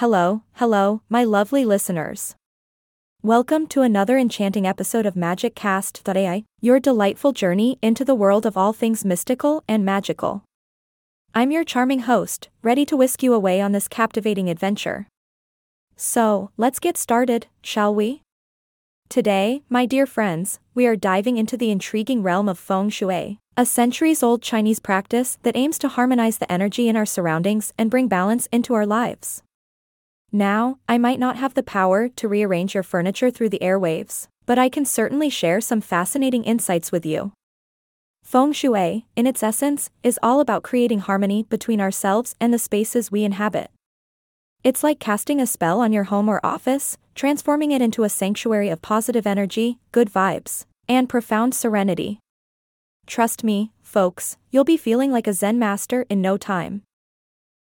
Hello, hello, my lovely listeners. Welcome to another enchanting episode of MagicCast.ai, your delightful journey into the world of all things mystical and magical. I'm your charming host, ready to whisk you away on this captivating adventure. So, let's get started, shall we? Today, my dear friends, we are diving into the intriguing realm of feng shui, a centuries old Chinese practice that aims to harmonize the energy in our surroundings and bring balance into our lives. Now, I might not have the power to rearrange your furniture through the airwaves, but I can certainly share some fascinating insights with you. Feng Shui, in its essence, is all about creating harmony between ourselves and the spaces we inhabit. It's like casting a spell on your home or office, transforming it into a sanctuary of positive energy, good vibes, and profound serenity. Trust me, folks, you'll be feeling like a Zen master in no time.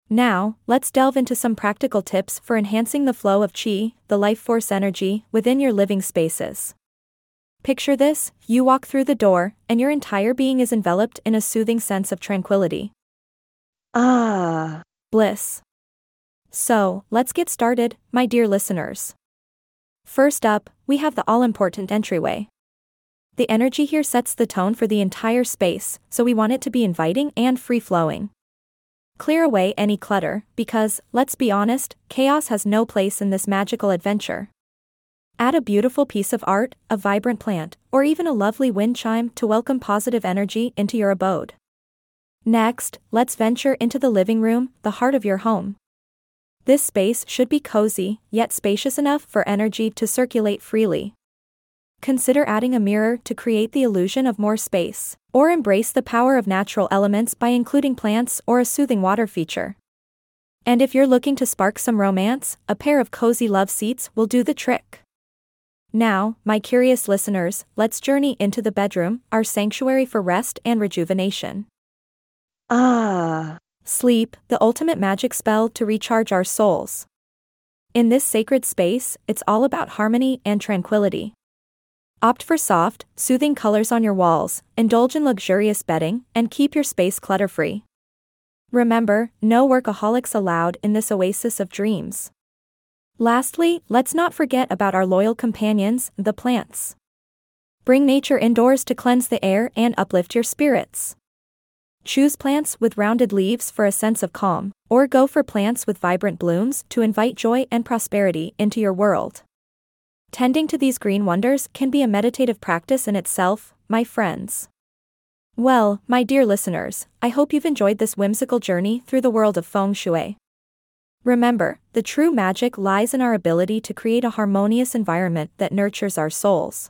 Now, let's delve into some practical tips for enhancing the flow of qi, the life force energy, within your living spaces. Picture this you walk through the door, and your entire being is enveloped in a soothing sense of tranquility. Ah, Bliss. So, let's get started, my dear listeners. First up, we have the all important entryway. The energy here sets the tone for the entire space, so we want it to be inviting and free flowing. Clear away any clutter, because, let's be honest, chaos has no place in this magical adventure. Add a beautiful piece of art, a vibrant plant, or even a lovely wind chime to welcome positive energy into your abode. Next, let's venture into the living room, the heart of your home. This space should be cozy, yet spacious enough for energy to circulate freely. Consider adding a mirror to create the illusion of more space, or embrace the power of natural elements by including plants or a soothing water feature. And if you're looking to spark some romance, a pair of cozy love seats will do the trick. Now, my curious listeners, let's journey into the bedroom, our sanctuary for rest and rejuvenation. ah, Sleep, the ultimate magic spell to recharge our souls. In this sacred space, it's all about harmony and tranquility. Opt for soft, soothing colors on your walls, indulge in luxurious bedding, and keep your space clutter free. Remember, no workaholics allowed in this oasis of dreams. Lastly, let's not forget about our loyal companions, the plants. Bring nature indoors to cleanse the air and uplift your spirits. Choose plants with rounded leaves for a sense of calm, or go for plants with vibrant blooms to invite joy and prosperity into your world. Tending to these green wonders can be a meditative practice in itself, my friends. Well, my dear listeners, I hope you've enjoyed this whimsical journey through the world of feng shui. Remember, the true magic lies in our ability to create a harmonious environment that nurtures our souls.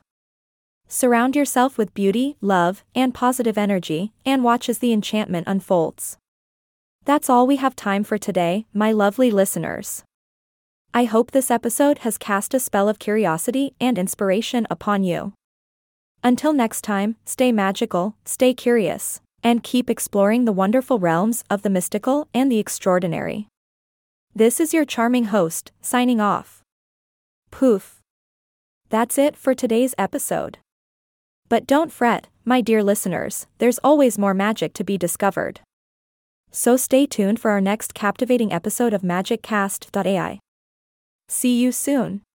Surround yourself with beauty, love, and positive energy, and watch as the enchantment unfolds. That's all we have time for today, my lovely listeners. I hope this episode has cast a spell of curiosity and inspiration upon you. Until next time, stay magical, stay curious, and keep exploring the wonderful realms of the mystical and the extraordinary. This is your charming host, signing off. Poof. That's it for today's episode. But don't fret, my dear listeners, there's always more magic to be discovered. So stay tuned for our next captivating episode of MagicCast.ai. See you soon.